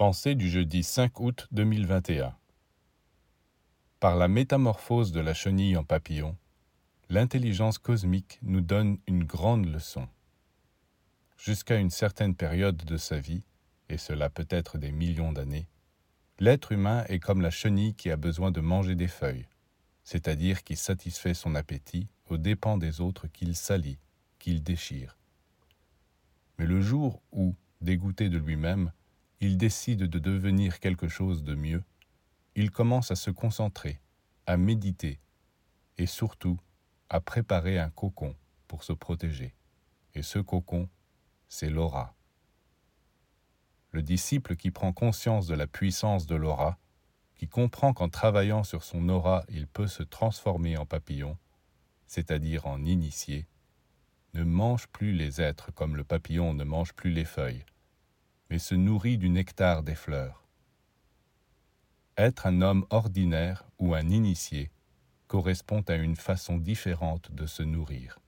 Pensée du jeudi 5 août 2021 Par la métamorphose de la chenille en papillon, l'intelligence cosmique nous donne une grande leçon. Jusqu'à une certaine période de sa vie, et cela peut être des millions d'années, l'être humain est comme la chenille qui a besoin de manger des feuilles, c'est-à-dire qui satisfait son appétit aux dépens des autres qu'il salit, qu'il déchire. Mais le jour où, dégoûté de lui-même, il décide de devenir quelque chose de mieux, il commence à se concentrer, à méditer et surtout à préparer un cocon pour se protéger. Et ce cocon, c'est l'aura. Le disciple qui prend conscience de la puissance de l'aura, qui comprend qu'en travaillant sur son aura il peut se transformer en papillon, c'est-à-dire en initié, ne mange plus les êtres comme le papillon ne mange plus les feuilles, mais se nourrit du nectar des fleurs. Être un homme ordinaire ou un initié correspond à une façon différente de se nourrir.